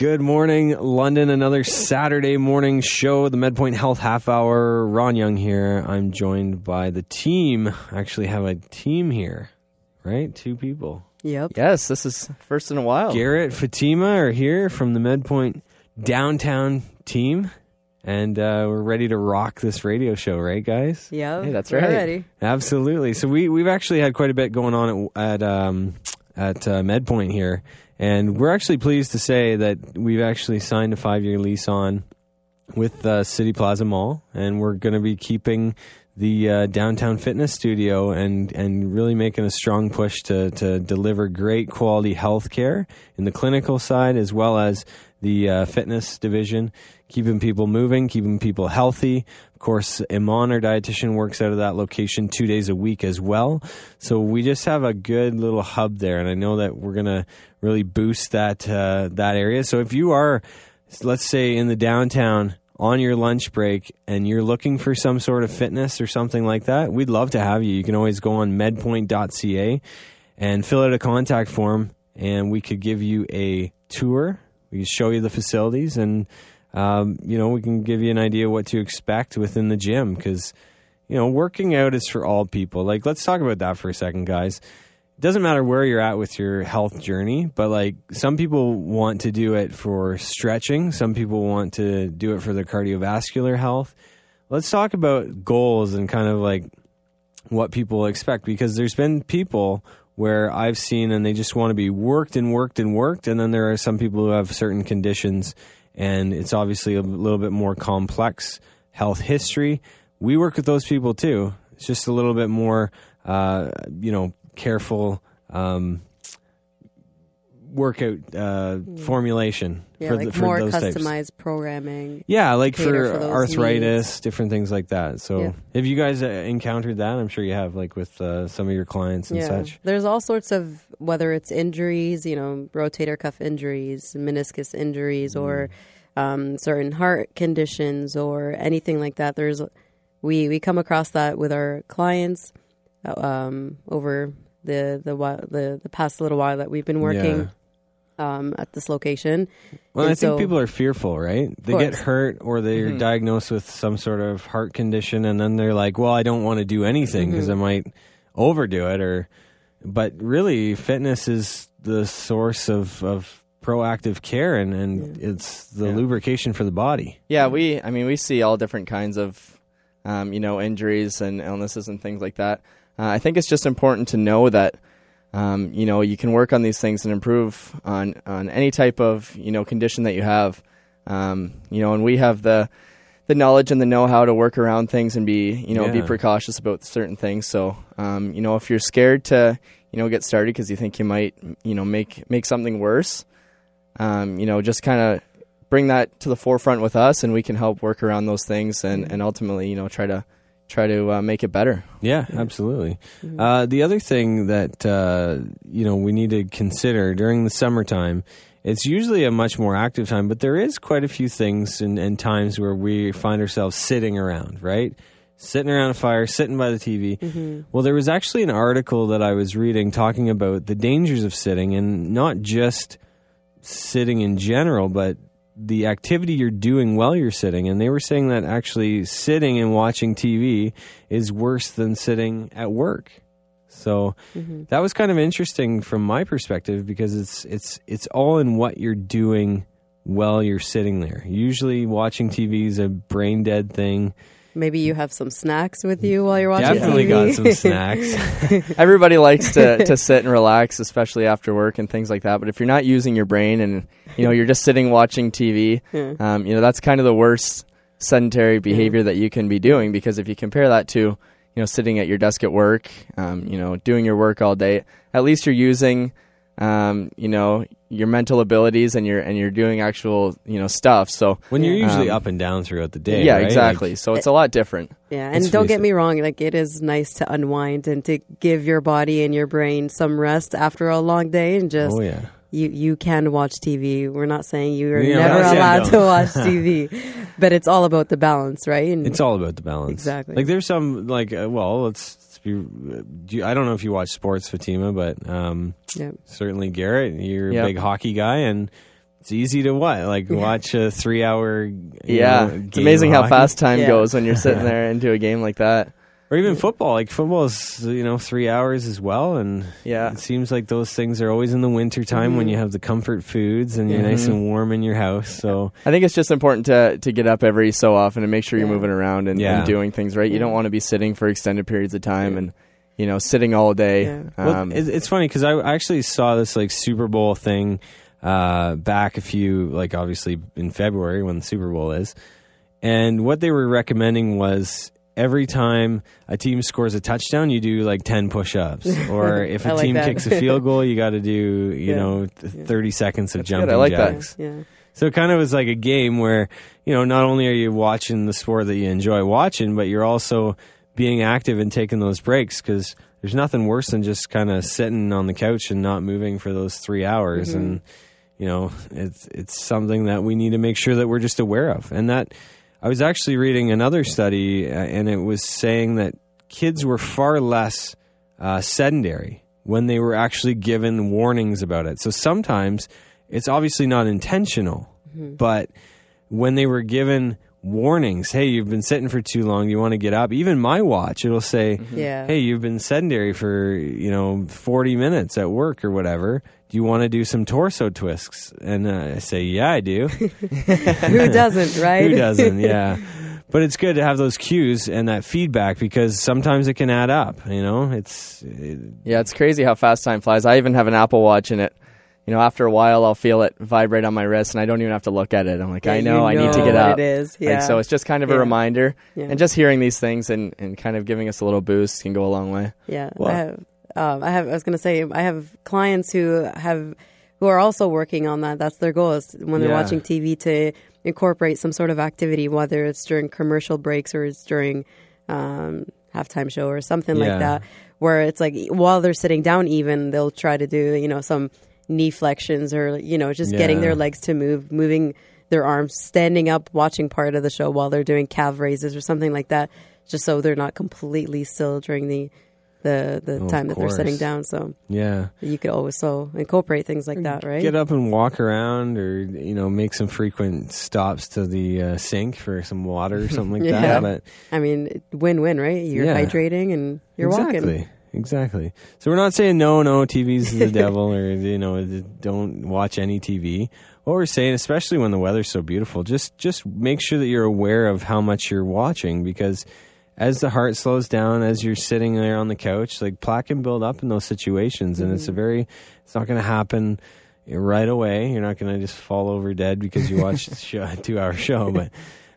Good morning, London. Another Saturday morning show, the MedPoint Health Half Hour. Ron Young here. I'm joined by the team. I actually have a team here, right? Two people. Yep. Yes, this is first in a while. Garrett, Fatima are here from the MedPoint downtown team, and uh, we're ready to rock this radio show, right, guys? Yep. Hey, that's We're right. Ready. Absolutely. So we we've actually had quite a bit going on at at, um, at uh, MedPoint here, and we're actually pleased to say that we've actually signed a five year lease on with uh, City Plaza Mall, and we're going to be keeping the uh, downtown fitness studio and and really making a strong push to to deliver great quality health care in the clinical side as well as the uh, fitness division, keeping people moving, keeping people healthy. Of course, Iman, our dietitian, works out of that location two days a week as well. So we just have a good little hub there, and I know that we're gonna really boost that uh, that area. So if you are, let's say, in the downtown on your lunch break and you're looking for some sort of fitness or something like that, we'd love to have you. You can always go on medpoint.ca and fill out a contact form, and we could give you a tour. We can show you the facilities, and um, you know we can give you an idea what to expect within the gym because you know working out is for all people. Like let's talk about that for a second, guys. Doesn't matter where you're at with your health journey, but like some people want to do it for stretching, some people want to do it for their cardiovascular health. Let's talk about goals and kind of like what people expect because there's been people where I've seen and they just want to be worked and worked and worked, and then there are some people who have certain conditions and it's obviously a little bit more complex health history. We work with those people too. It's just a little bit more, uh, you know, careful um, workout uh, formulation Yeah, for, like the, for more those types. customized programming. Yeah, like for, for arthritis, different things like that. So, Yeah. have you guys uh, encountered that? I'm sure you have, like with uh, some of your clients and yeah. such. There's all sorts of whether it's injuries, you know, rotator cuff injuries, meniscus injuries, or Mm. um, certain heart conditions or anything like that. There's we we come across that with our clients um, over the the the the past little while that we've been working um, at this location. Well, And I think people are fearful, right? They get hurt or they're diagnosed with some sort of heart condition, and then they're like, "Well, I don't want to do anything because Mm-hmm. I might overdo it." Or, but really, fitness is the source of of proactive care, and and it's the Yeah. lubrication for the body. Yeah, we. I mean, we see all different kinds of, um, you know, injuries and illnesses and things like that. Uh, I think it's just important to know that, um, you know, you can work on these things and improve on on any type of you know condition that you have. Um, you know, and we have the the knowledge and the know how to work around things and be you know be precautious about certain things. So, um, you know, if you're scared to you know get started because you think you might you know make make something worse, um, you know, just kind of bring that to the forefront with us, and we can help work around those things, and, and ultimately, you know, try to try to uh, make it better. Yeah, absolutely. Uh, the other thing that uh, you know we need to consider during the summertime, it's usually a much more active time, but there is quite a few things and, and times where we find ourselves sitting around, right? Sitting around a fire, sitting by the TV. Well, there was actually an article that I was reading talking about the dangers of sitting, and not just sitting in general, but the activity you're doing while you're sitting. And they were saying that actually sitting and watching TV is worse than sitting at work. So mm-hmm. that was kind of interesting from my perspective because it's it's it's all in what you're doing while you're sitting there. Usually watching TV is a brain dead thing. Maybe you have some snacks with you while you're watching. Definitely TV. got some snacks. Everybody likes to, to sit and relax, especially after work and things like that. But if you're not using your brain and you know you're just sitting watching TV, um, you know that's kind of the worst sedentary behavior that you can be doing because if you compare that to you know sitting at your desk at work, um, you know doing your work all day, at least you're using um, you know your mental abilities and you're and you're doing actual you know stuff. So when you're usually Um, up and down throughout the day. yeah, right? exactly. Like, so it's a lot different. Yeah, Let's and don't get it. me wrong, like it is nice to unwind and to give your body and your brain some rest after a long day and just oh yeah. you you can watch TV. We're not saying you are Yeah, never allowed to watch TV, but it's all about the balance, right? And It's all about the balance. Exactly. Like there's some like uh, well, let's, let's be. uh, Do you, I don't know if you watch sports, Fatima, but um, yeah. certainly Garrett, you're Yep. a big hockey guy, and it's easy to what like watch a three hour. Yeah, know, it's amazing of how hockey. fast time Yeah. goes when you're sitting there into a game like that. Or even football. Like football is you know three hours as well, and Yeah. it seems like those things are always in the winter time Mm-hmm. when you have the comfort foods and you're Mhm. nice and warm in your house. So I think it's just important to to get up every so often and make sure you're Yeah. moving around and, Yeah. and doing things right. You don't want to be sitting for extended periods of time and you know sitting all day. Yeah. Um, it, it's funny because I actually saw this like Super Bowl thing uh, back a few, like obviously in February when the Super Bowl is, and what they were recommending was every time a team scores a touchdown, you do like ten push-ups, or if a like team that. kicks a field goal, you got to do you Yeah. know th- Yeah. thirty seconds of That's good. jumping I like that. jacks. Yeah. So it kind of was like a game where, you know, not only are you watching the sport that you enjoy watching, but you're also being active and taking those breaks because there's nothing worse than just kind of sitting on the couch and not moving for those three hours. Mm-hmm. And, you know, it's, it's something that we need to make sure that we're just aware of. And that I was actually reading another study uh, and it was saying that kids were far less uh, sedentary when they were actually given warnings about it. So sometimes it's obviously not intentional, but when they were given warnings, hey, you've been sitting for too long, you want to get up. Even my watch, it'll say, Yeah. hey, you've been sedentary for, you know, 40 minutes at work or whatever. Do you want to do some torso twists? And uh, I say, yeah, I do. Who doesn't, right? Who doesn't? Yeah. But it's good to have those cues and that feedback because sometimes it can add up. You know, it's it, yeah, it's crazy how fast time flies. I even have an Apple Watch in it. You know, after a while, I'll feel it vibrate on my wrist, and I don't even have to look at it. I'm like, Yeah, I you know, I need to know get what up. It is. Like, Yeah. so it's just kind of a reminder, Yeah. and just hearing these things and, and kind of giving us a little boost can go a long way. Yeah, Well- I have. Um, I have. I was going to say I have clients who have who are also working on that. That's their goal is when they're Yeah. watching TV to incorporate some sort of activity, whether it's during commercial breaks or it's during um, halftime show or something Yeah. like that. Where it's like while they're sitting down, even they'll try to do you know some knee flexions or you know just getting their legs to move, moving their arms, standing up, watching part of the show while they're doing calf raises or something like that, just so they're not completely still during the the the Oh, time that they're sitting down. So yeah. you could always so incorporate things like that, right? Get up and walk around, or you know, make some frequent stops to the uh, sink for some water or something like Yeah. that. But I mean, win win, right? You're Yeah. hydrating and you're exactly. walking. Exactly. Exactly. So we're not saying no, no, TV's is the devil, or you know, don't watch any TV. What we're saying, especially when the weather's so beautiful, just just make sure that you're aware of how much you're watching, because as the heart slows down, as you're sitting there on the couch, like plaque can build up in those situations, and it's a very, it's not going to happen right away. You're not going to just fall over dead because you watched a show, two-hour show, but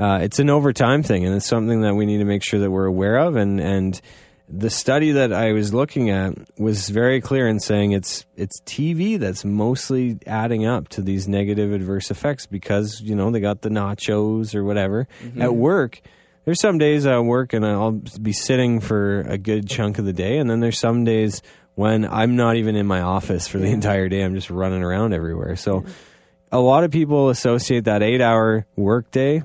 uh, it's an overtime thing, and it's something that we need to make sure that we're aware of, and and the study that I was looking at was very clear in saying it's it's TV that's mostly adding up to these negative adverse effects because you know they got the nachos or whatever at work. There's some days I work and I'll be sitting for a good chunk of the day, and then there's some days when I'm not even in my office for the entire day. I'm just running around everywhere. So a lot of people associate that eight hour workday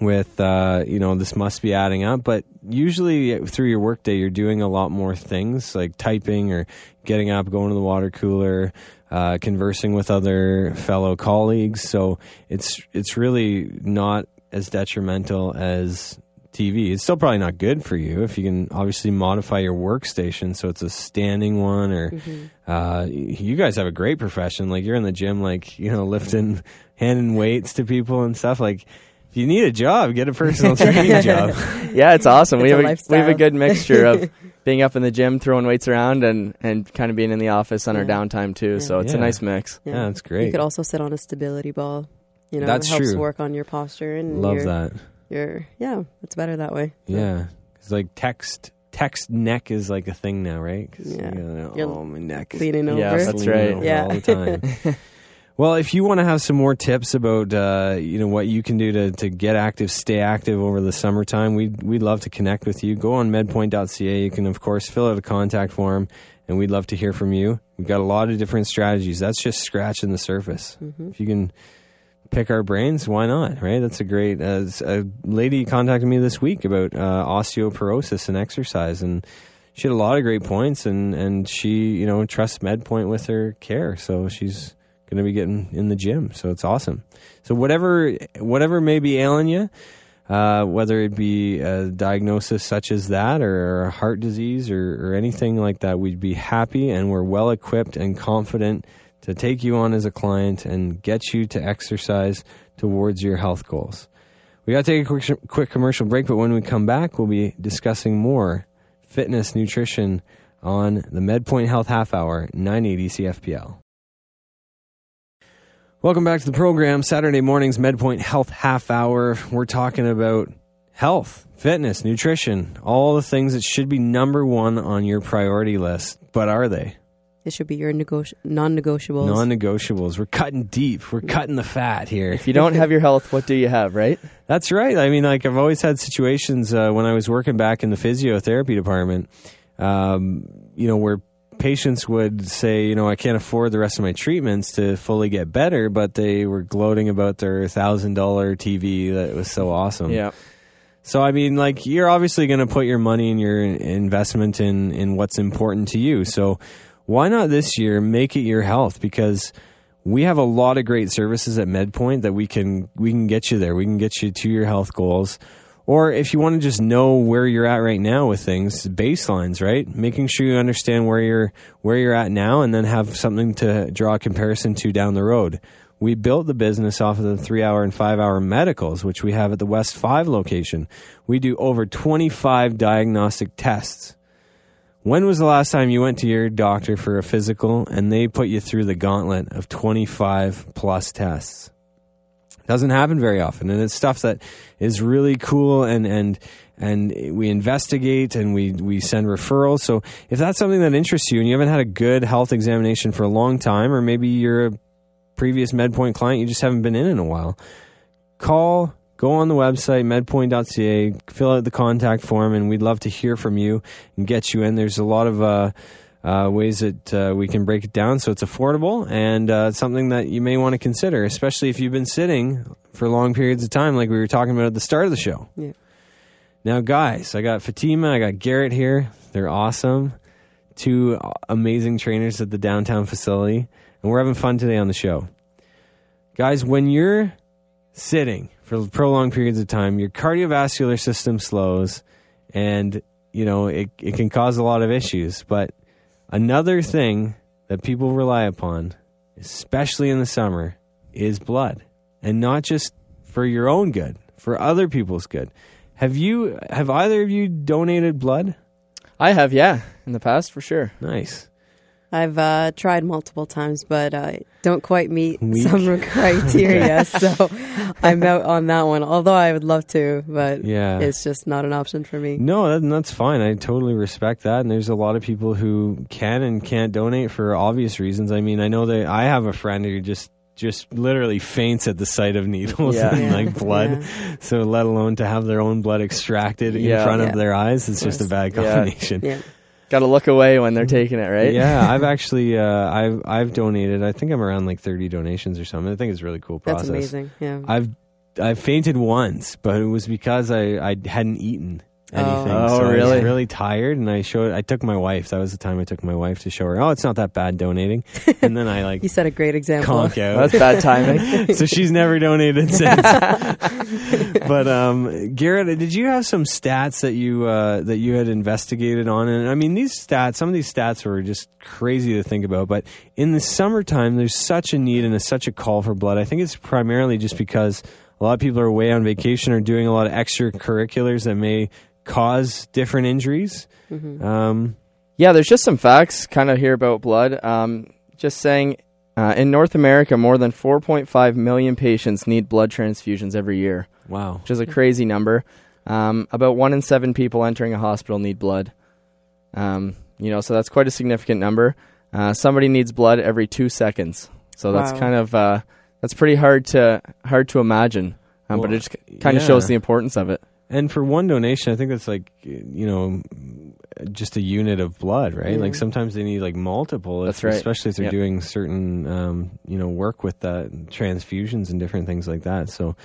with uh, you know this must be adding up but usually through your workday you're doing a lot more things like typing or getting up going to the water cooler uh, conversing with other fellow colleagues so it's it's really not as detrimental as TV. It's still probably not good for you if you can obviously modify your workstation so it's a standing one or uh, you guys have a great profession. Like you're in the gym, like you know, lifting, handing weights to people and stuff. Like if you need a job, get a personal training job. Yeah, it's awesome. we It's have a a, we have a good mixture of being up in the gym, throwing weights around, and and kind of being in the office on our downtime too. So it's Yeah. a nice mix. Yeah, that's great. You could also sit on a stability ball. You know, That's it helps true. work on your posture and Love your, that. your yeah, it's better that way. So, Yeah, it's like text. Text neck is like a thing now, right? 'Cause Yeah. you know, oh, my neck is leaning over. Yeah, that's leaning right. over Yeah. all the time. well, if you want to have some more tips about uh, you know what you can do to, to get active, stay active over the summertime, we'd we'd love to connect with you. Go on medpoint.ca. You can of course fill out a contact form, and we'd love to hear from you. We've got a lot of different strategies. That's just scratching the surface. Mm-hmm. If you can pick our brains, why not? Right? That's a great. A lady contacted me this week about uh, osteoporosis and exercise, and she had a lot of great points, and and she you know trusts MedPoint with her care, so she's going to be getting in the gym. So it's awesome. So whatever whatever may be ailing you, uh, whether it be a diagnosis such as that or a heart disease or, or anything like that, we'd be happy and we're well equipped and confident to take you on as a client and get you to exercise towards your health goals. We got to take a quick, quick commercial break, but when we come back, we'll be discussing more fitness, nutrition on the MedPoint Health Half Hour, 980 CFPL. Welcome back to the program. Saturday mornings, MedPoint Health Half Hour. We're talking about health, fitness, nutrition, all the things that should be number one on your priority list. But are they? It should be your negoti- non-negotiables. Non-negotiables. We're cutting deep. We're cutting the fat here. If you don't have your health, what do you have, right? That's right. I mean, like I've always had situations uh, when I was working back in the physiotherapy department, um, you know, where patients would say, you know, I can't afford the rest of my treatments to fully get better, but they were gloating about their thousand dollar TV that was so awesome. Yeah. So I mean, like you're obviously going to put your money and your investment in in what's important to you. So why not this year make it your health because we have a lot of great services at MedPoint that we can we can get you there. We can get you to your health goals or if you want to just know where you're at right now with things, baselines, right? Making sure you understand where you're where you're at now and then have something to draw a comparison to down the road. We built the business off of the three hour and five hour medicals, which we have at the West 5 location. We do over 25 diagnostic tests. When was the last time you went to your doctor for a physical and they put you through the gauntlet of 25 plus tests? Doesn't happen very often, and it's stuff that is really cool and and and we investigate and we we send referrals. So if that's something that interests you and you haven't had a good health examination for a long time, or maybe you're a previous MedPoint client, you just haven't been in in a while, call. Go on the website, medpoint.ca, fill out the contact form, and we'd love to hear from you and get you in. There's a lot of uh, uh, ways that uh, we can break it down so it's affordable and uh, something that you may want to consider, especially if you've been sitting for long periods of time, like we were talking about at the start of the show. Yeah. Now, guys, I got Fatima, I got Garrett here. They're awesome. Two amazing trainers at the downtown facility, and we're having fun today on the show. Guys, when you're sitting for prolonged periods of time, your cardiovascular system slows, and you know it, it can cause a lot of issues. But Another thing that people rely upon, especially in the summer, is blood. And not just for your own good, for other people's good. Have you have either of you donated blood? I have, yeah, in the past for sure. Nice. I've uh, tried multiple times, but I don't quite meet Weak. some criteria, so I'm out on that one. Although I would love to, but yeah. it's just not an option for me. No, that, that's fine. I totally respect that. And there's a lot of people who can and can't donate for obvious reasons. I mean, I know that I have a friend who just just literally faints at the sight of needles yeah. and like blood. Yeah. So let alone to have their own blood extracted in front of their eyes, it's just a bad combination. Got to look away when they're taking it, right? Yeah, I've actually uh, I've I've donated. I think I'm around like 30 donations or something. I think it's a really cool process. That's amazing. Yeah. I've I've fainted once, but it was because I I hadn't eaten anything. Oh, so really? I was really tired, and I showed. I took my wife. That was the time I took my wife to show her. Oh, it's not that bad donating. And then I like you set a great example. Conk out. That's bad timing. so she's never donated since. but um, Garrett, did you have some stats that you uh, that you had investigated on? And I mean, these stats. Some of these stats were just crazy to think about. But in the summertime, there's such a need and a, such a call for blood. I think it's primarily just because a lot of people are away on vacation or doing a lot of extracurriculars that may cause different injuries. Mm-hmm. Um, yeah, there's just some facts kind of here about blood. Um, just saying, uh, in North America, more than 4.5 million patients need blood transfusions every year. Wow. Which is a crazy number. Um, about one in seven people entering a hospital need blood. Um, you know, so that's quite a significant number. Uh, somebody needs blood every two seconds. So that's wow. kind of uh, that's pretty hard to hard to imagine. Um, well, but it just kind of yeah. shows the importance of it. And for one donation, I think that's like you know just a unit of blood, right? Mm-hmm. Like sometimes they need like multiple. That's if, right. Especially if they're yep. doing certain um, you know work with that transfusions and different things like that. So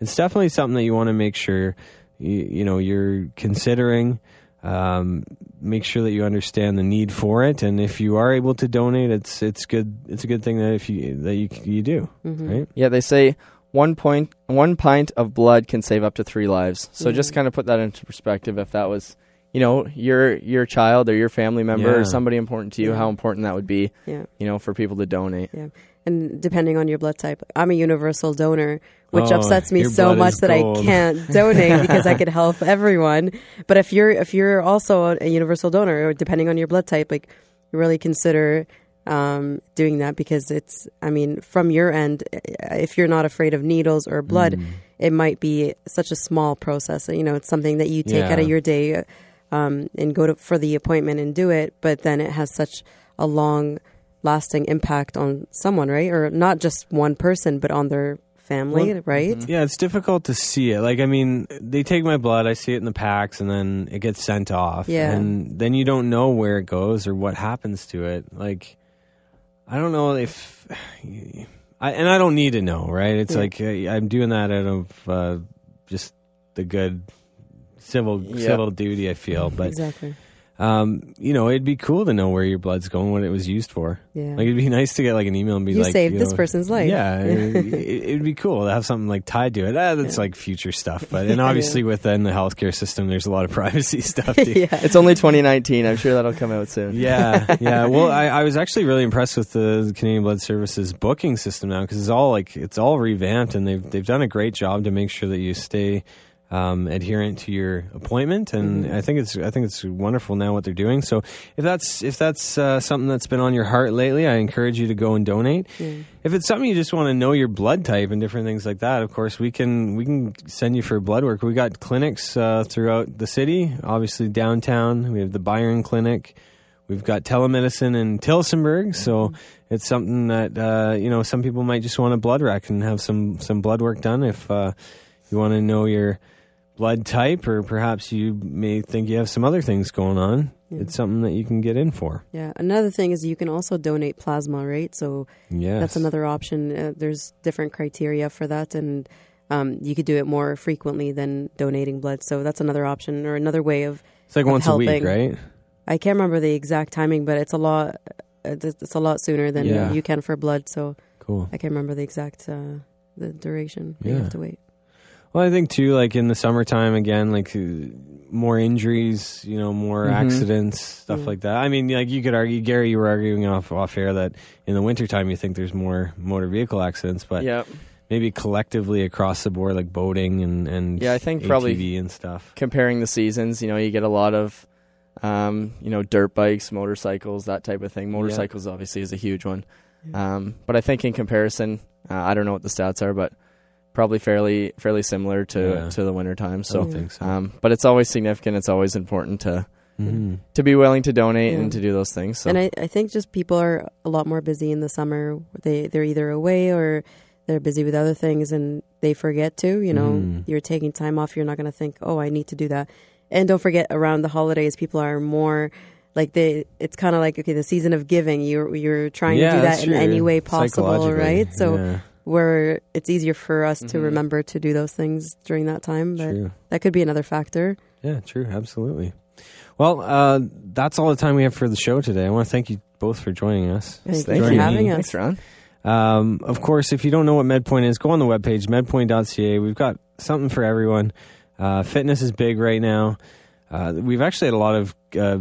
it's definitely something that you want to make sure you, you know you're considering. Um, make sure that you understand the need for it, and if you are able to donate, it's it's good. It's a good thing that if you that you you do, Mm-hmm. right? Yeah, they say one point one pint of blood can save up to three lives. So just Mhm. kind of put that into perspective. If that was, you know, your your child or your family member Yeah. or somebody important to you, Yeah. how important that would be, Yeah. you know, for people to donate. Yeah. And depending on your blood type, I'm a universal donor, which Oh, upsets me so much that I can't donate because I could help everyone. But if you're if you're also a universal donor, or depending on your blood type, like really consider um, doing that because it's. I mean, from your end, if you're not afraid of needles or blood, Mm. it might be such a small process. You know, it's something that you take out of your day um, and go to for the appointment and do it. But then it has such a long lasting impact on someone, right? Or not just one person, but on their family, Well, right? mhm. Yeah, it's difficult to see it. Like, I mean, they take my blood, I see it in the packs, and then it gets sent off. Yeah. And then you don't know where it goes or what happens to it. Like, I don't know if. I, and I don't need to know, right? It's Yeah. like uh, I'm doing that out of uh, just the good civil civil duty I feel. But exactly. Um, you know, it'd be cool to know where your blood's going, what it was used for. Yeah. Like, it'd be nice to get like an email and be you like, saved you this know, person's life. yeah, it, it'd be cool to have something like tied to it. Ah, that's Yeah. like future stuff, but and obviously within the healthcare system, there's a lot of privacy stuff. Too. yeah. It's only 2019. I'm sure that'll come out soon. Yeah, yeah. Well, I, I was actually really impressed with the Canadian Blood Services booking system now because it's all like it's all revamped and they've they've done a great job to make sure that you stay um, adherent to your appointment, and Mhm. I think it's I think it's wonderful now what they're doing. So if that's if that's uh, something that's been on your heart lately, I encourage you to go and donate. Yeah. If it's something you just want to know your blood type and different things like that, of course we can we can send you for blood work. We got clinics uh, throughout the city. Obviously downtown, we have the Byron Clinic. We've got telemedicine in Tillsonburg, so it's something that uh, you know some people might just want a blood rec and have some some blood work done. If uh, you want to know your blood type, or perhaps you may think you have some other things going on, Yeah. it's something that you can get in for. Yeah. Another thing is you can also donate plasma, right? So Yes, that's another option. Uh, there's different criteria for that, and um, you could do it more frequently than donating blood. So that's another option or another way of. It's like of once a week, helping. right? I can't remember the exact timing, but it's a lot. uh, It's a lot sooner than Yeah. you can for blood. So Cool. I can't remember the exact uh, the duration. You have to wait. Well, I think too, like in the summertime, again, like uh, more injuries, you know, more Mhm. accidents, stuff Yeah. like that. I mean, like you could argue, Gary, you were arguing off off air that in the wintertime you think there's more motor vehicle accidents, but yeah. maybe collectively across the board, like boating and and Yeah, I think ATV probably and stuff. comparing the seasons, you know, you get a lot of, um, you know, dirt bikes, motorcycles, that type of thing. Motorcycles obviously is a huge one. Um, but I think in comparison, uh, I don't know what the stats are, but probably fairly fairly similar to Yeah. to the winter time. So, don't think so. um, but it's always significant. It's always important to Mhm. to be willing to donate Yeah. and to do those things. So. And I, I think just people are a lot more busy in the summer. They they're either away or they're busy with other things and they forget to. You know, Mhm. you're taking time off. You're not going to think, oh, I need to do that. And don't forget, around the holidays, people are more like they. It's kind of like okay, the season of giving. You're you're trying yeah, to do that in any way possible, right? So yeah, where it's easier for us to Mhm. remember to do those things during that time. But true. that could be another factor. Yeah, true. Absolutely. Well, uh, that's all the time we have for the show today. I want to thank you both for joining us. Thank, Thank you for you. having us. Thanks, Ron. Um, of course, if you don't know what MedPoint is, go on the webpage, medpoint.ca. We've got something for everyone. Uh, fitness is big right now. Uh, we've actually had a lot of uh,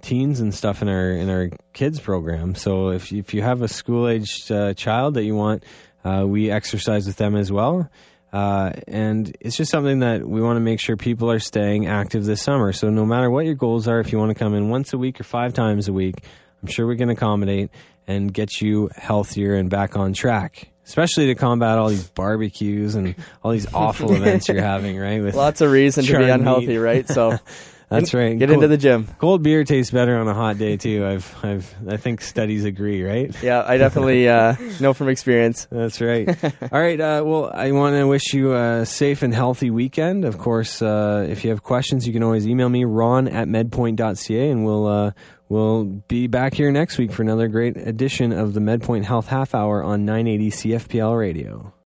teens and stuff in our in our kids program. So if if you have a school aged uh, child that you want, uh, we exercise with them as well. Uh, and it's just something that we want to make sure people are staying active this summer. So no matter what your goals are, if you want to come in once a week or five times a week, I'm sure we can accommodate and get you healthier and back on track. Especially to combat all these barbecues and all these awful events you're having, right? With Lots of reason to be unhealthy, meat. right? So that's right. get Cold- into the gym. cold beer tastes better on a hot day too. I've, I've, I think studies agree, right? Yeah, I definitely uh, know from experience. That's right. All right. Uh, well, I want to wish you a safe and healthy weekend. Of course, uh, if you have questions, you can always email me, ron at medpoint.ca, and we'll, uh, we'll be back here next week for another great edition of the MedPoint Health Half Hour on 980 CFPL Radio.